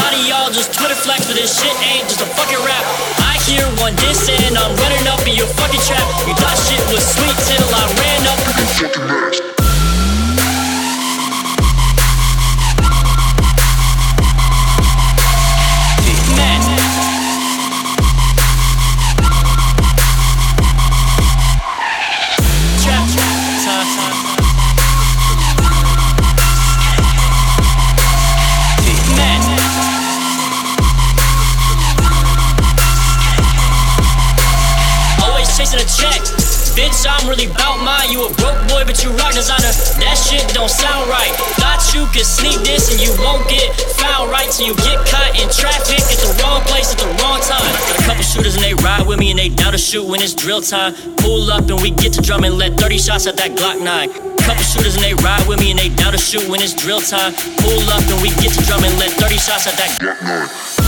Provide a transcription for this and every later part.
lot of y'all just Twitter flex, but this shit ain't just a fucking rap. I hear one diss and I'm running up in your fucking trap. You thought shit was sweet till I ran up in your fucking ass. bitch, I'm really bout mine. You a broke boy, but you rock designer. That shit don't sound right. Thought you could sneak this and you won't get found right till you get caught in traffic at the wrong place at the wrong time. A couple shooters and they ride with me and they down to shoot when it's drill time. Pull up and we get to drum and let 30 shots at that Glock 9. Couple shooters and they ride with me and they down to shoot when it's drill time. Pull up and we get to drum and let 30 shots at that Glock 9.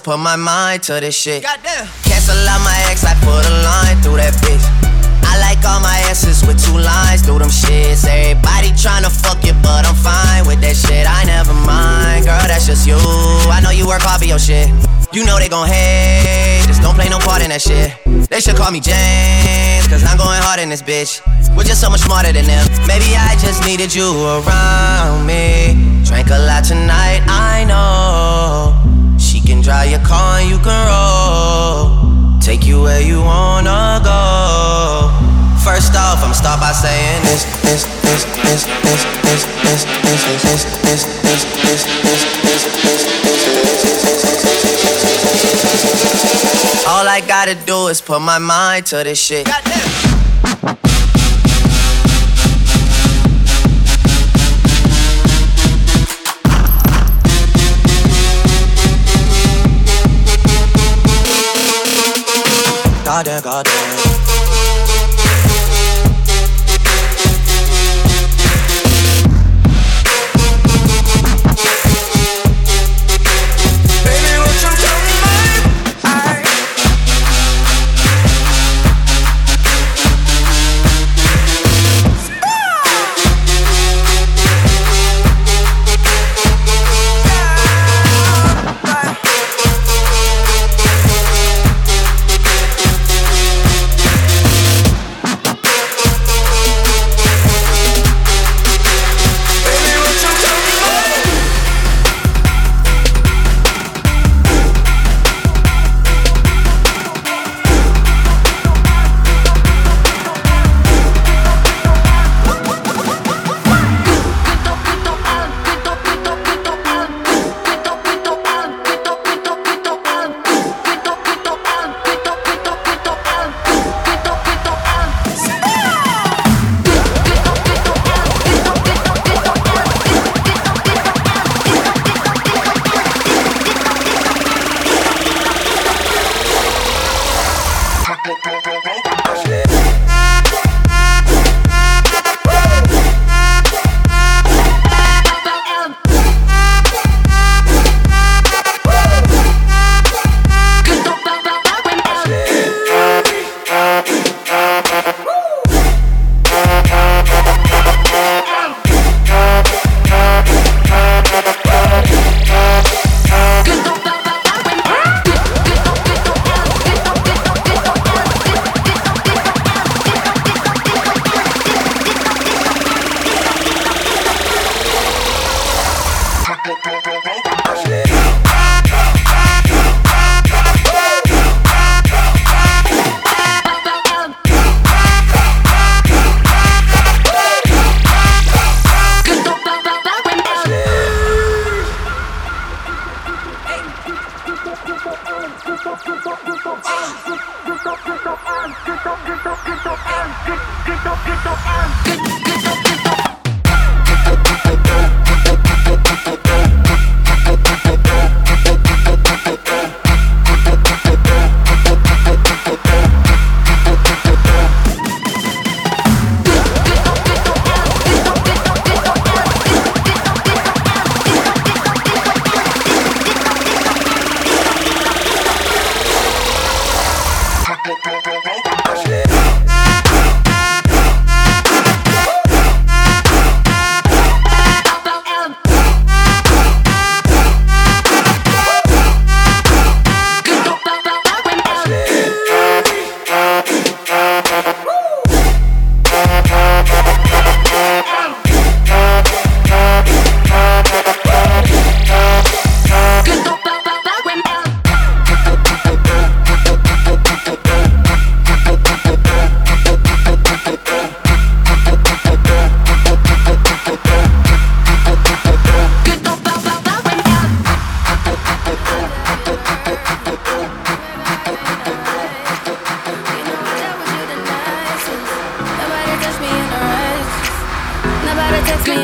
just put my mind to this shit. Goddamn. Cancel out my ex, I put a line through that bitch. I like all my asses with two lines through them shits. Everybody tryna fuck it, but I'm fine with that shit. I never mind, girl, that's just you. I know you work hard for your shit. You know they gon' hate, just don't play no part in that shit. They should call me James, cause I'm going hard in this bitch. We're just so much smarter than them. Maybe I just needed you around me. Drank a lot tonight, I know. Drive your car and you can roll. Take you where you wanna go. First off, I'ma start by saying this, this, this, this, this, this, this, this, this, this, this, this, this, All I gotta do is put my mind to this shit. Goddamn, Garden, garden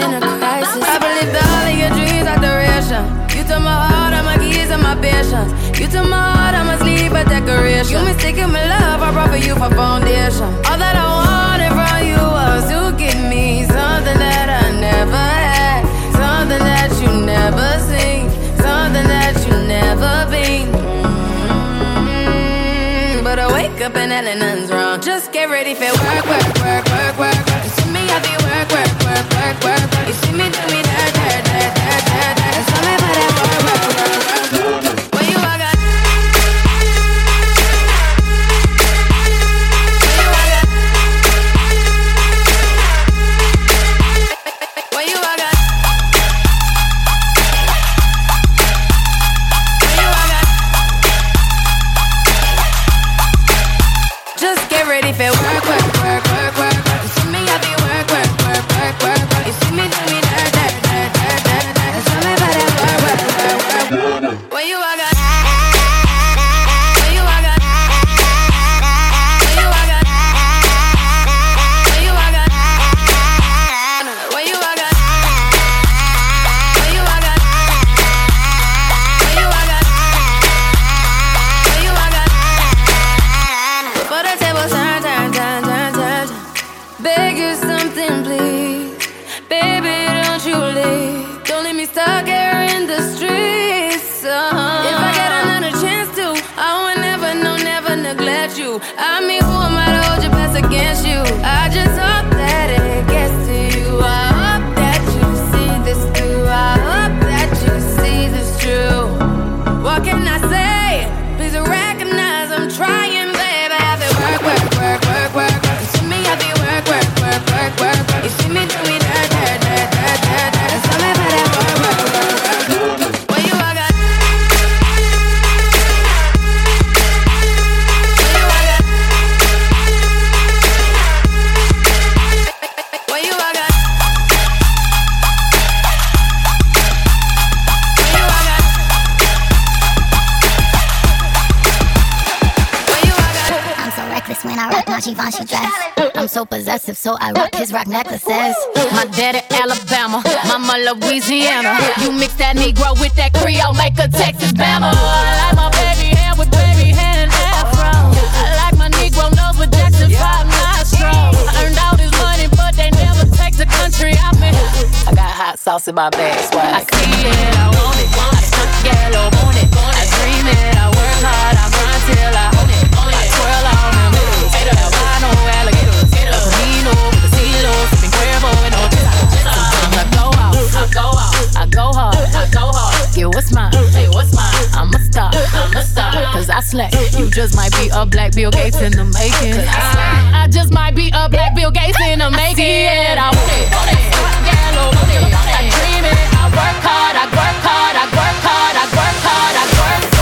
in a crisis. I believed all of your dreams are duration. You took my heart, all my keys, and my patience. You took my heart, all my sleep, a decoration. You mistaken my love, I brought for you for foundation. All that I wanted from you was to give me something that I never had, something that you never seen, something that you never been. Mm-hmm. But I wake up and nothing's wrong. Just get ready for work, work, work, work, work. work work, work, work, work. You see me doing it. so I rock his rock necklaces. My daddy Alabama, mama Louisiana. You mix that Negro with that Creole, make a Texas Bama. Oh, I like my baby hair with baby hair and afro. I like my Negro nose with Jackson Five nostril. I earned all this money, but they never take the country out me. I got hot sauce in my bag, swag. I see it, I want it, want it. I Yellow, want it, want it. I dream it, I work hard. what's mine? Hey, what's mine? I'm a star, I'm a star, cause I slack. You just might be a black Bill Gates in the making. I, I just might be a black Bill Gates in the making. I, see it, I want it, want it. It. I dream it, I work hard, I work hard, I work hard, I work hard, I work hard.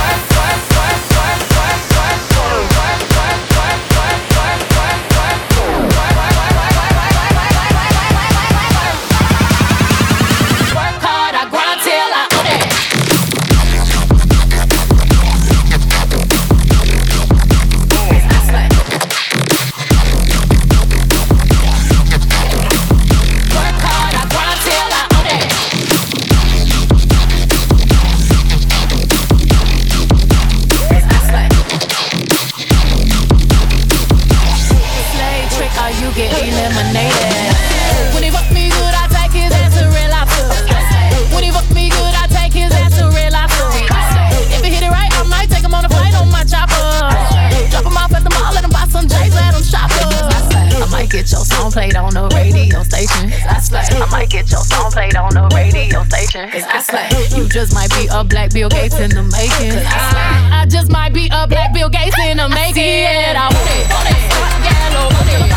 making. Cause I swear, you just might be a black Bill Gates in the making. I, I just might be a black Bill Gates in the making. I, it, I want it.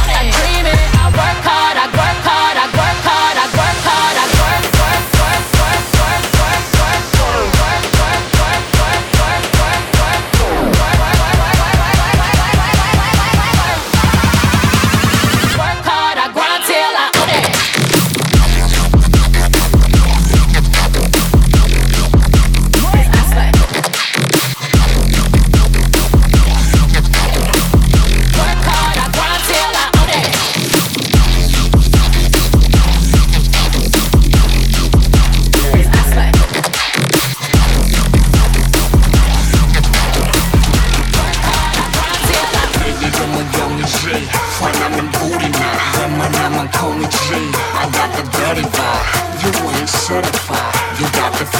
I dream it, I work hard, I work hard, I work hard, I work hard. I work hard.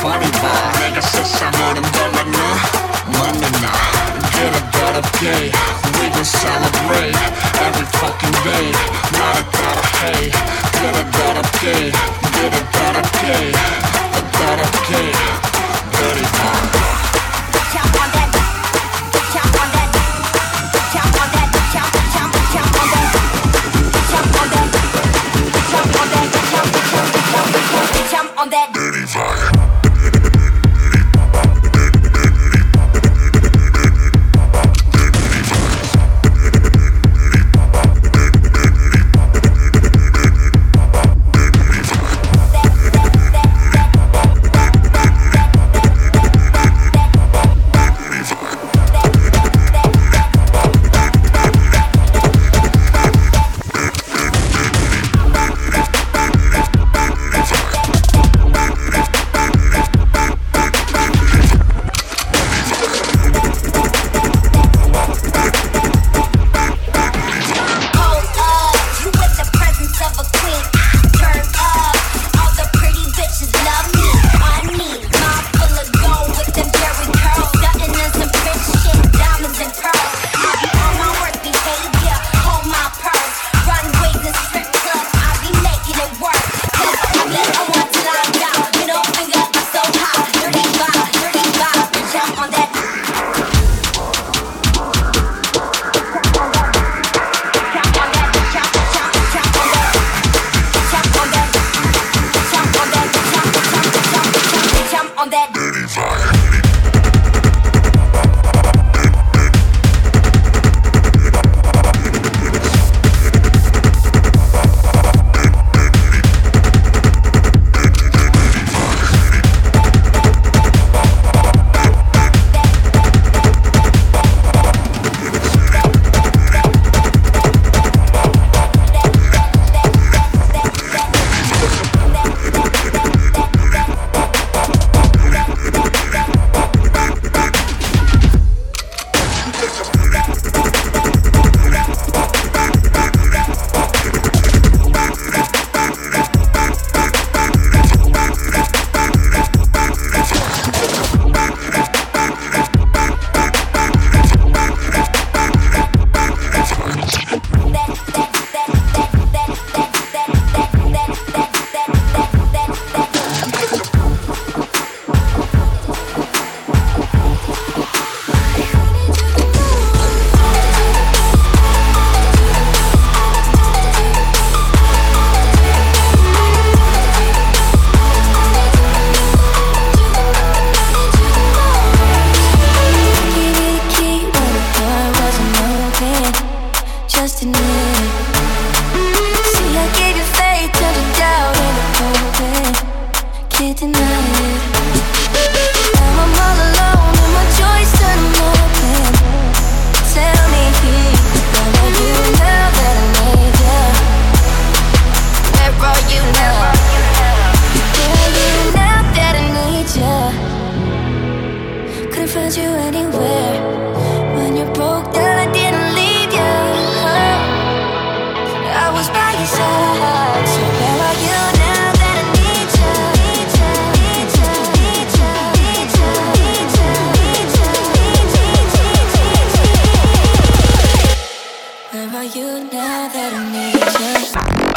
버린다 내가 세상 모든 걸 막나 Get up, get up, We gon' celebrate Every fucking day 나를 Get up, get up, Get up, get up, Where are you now that I need you.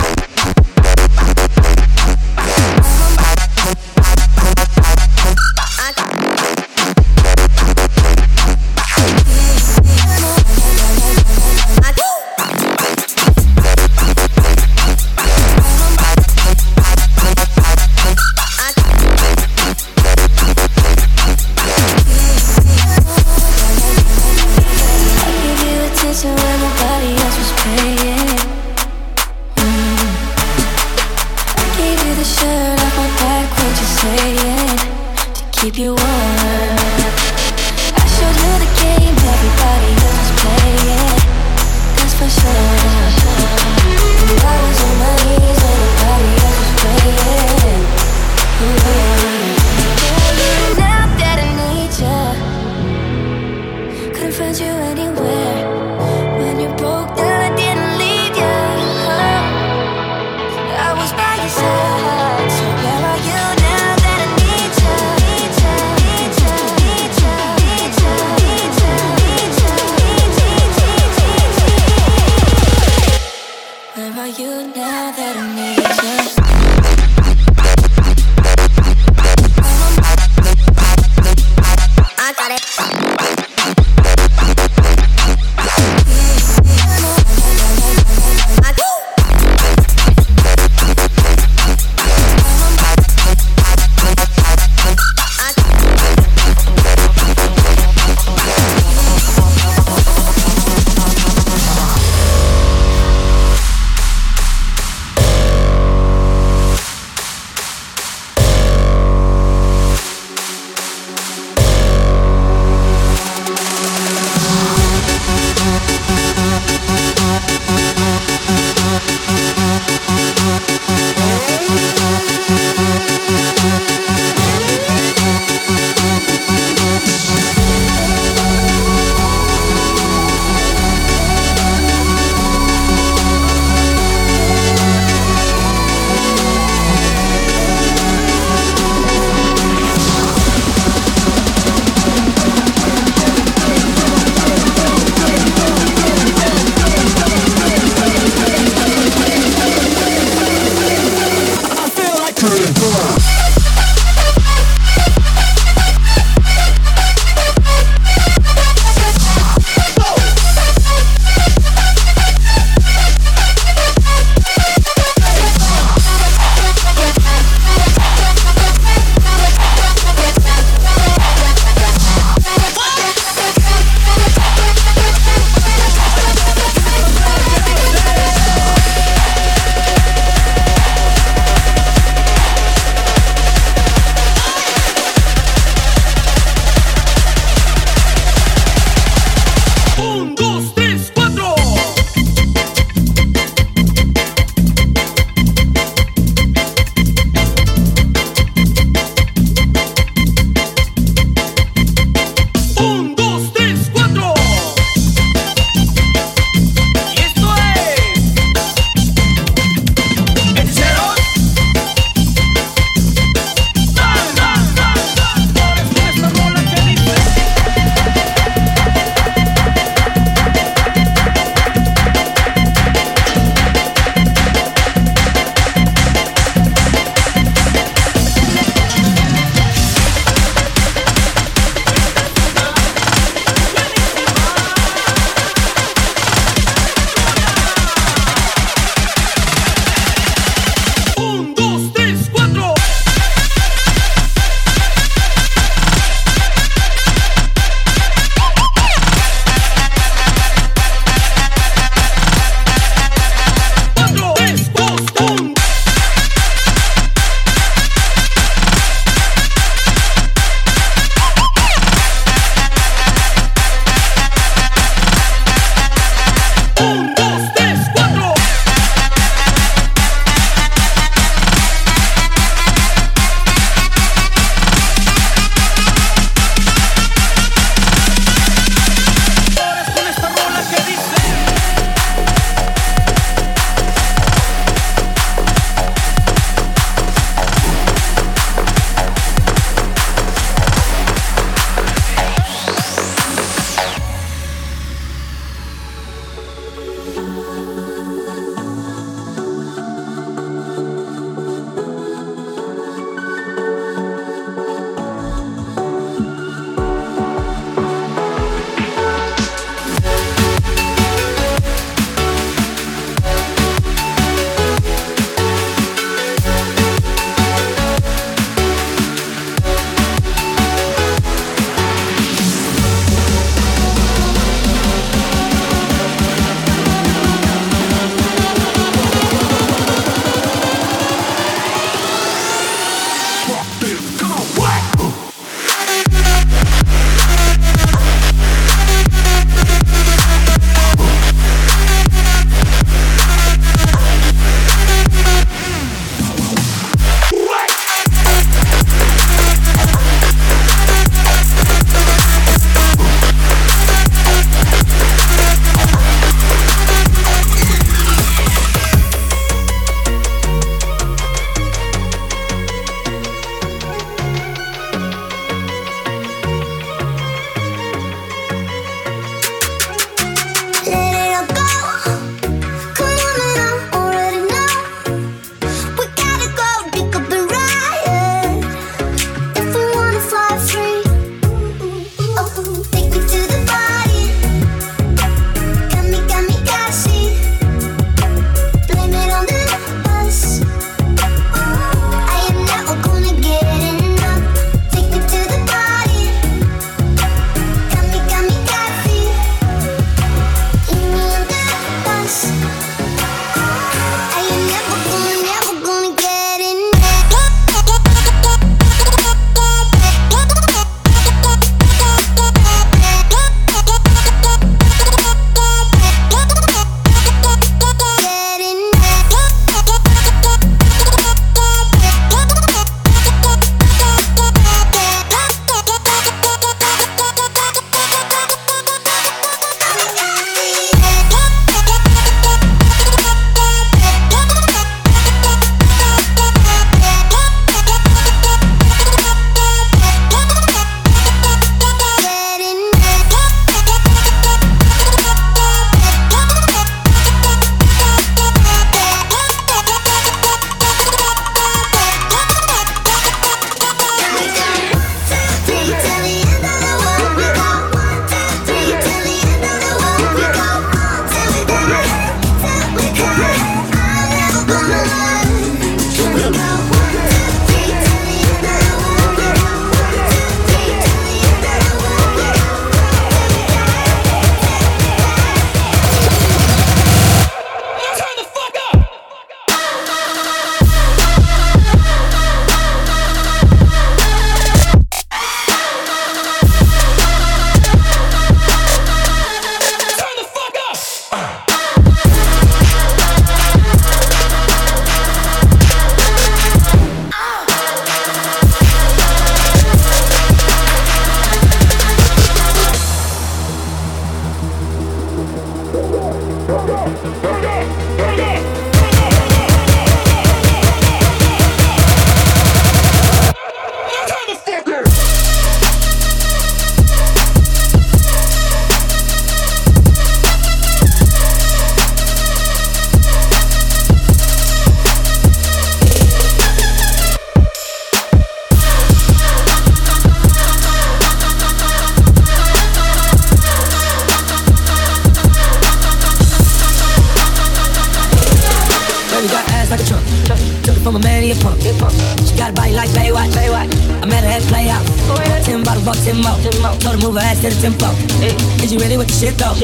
Him up. Told her move her ass to the tempo. Eh. Is you ready with the shit though?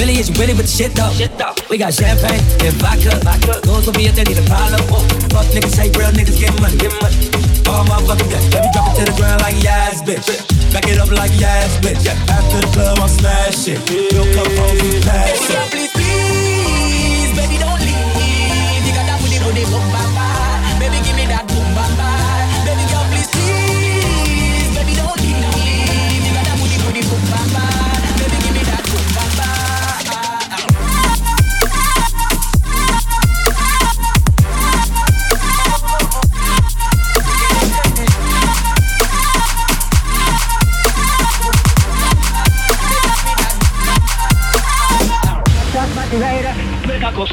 Really, is you ready with the shit though? We got champagne and vodka. Goes with me if they need a problem. Fuck niggas, hate real niggas, get money. All motherfucking day. Let me drop it to the ground like yes, bitch. Back it up like yes, bitch. Yeah. After the club, I'm smash it. You'll come home, you pass it. please, please,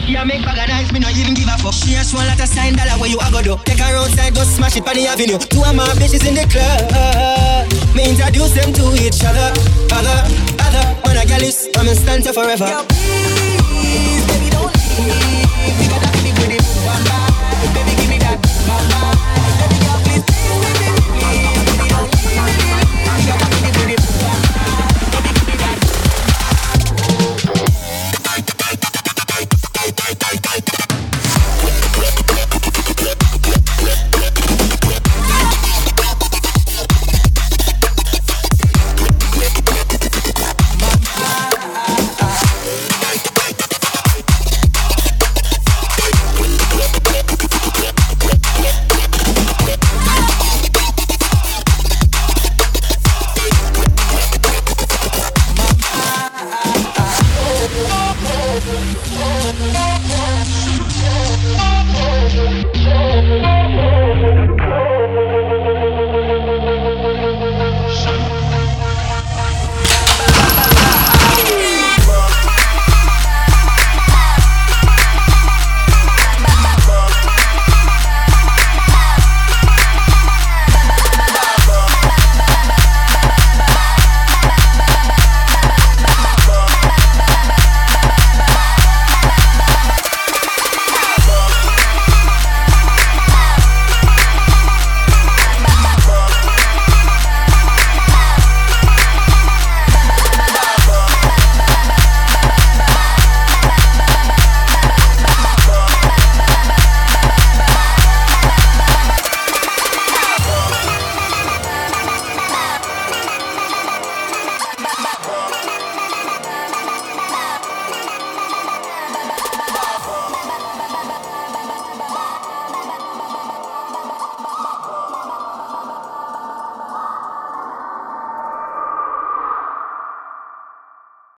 A make bag of me no even give a fuck. She a small lot of sign dollar where you a go do. Take her outside, go smash it on the avenue. Two of my bitches in the club. Me introduce them to each other, other, other. Man a gal is, I'm in stand forever. Girl, please, baby don't leave. You got that booty, booty, boom, bam, bam.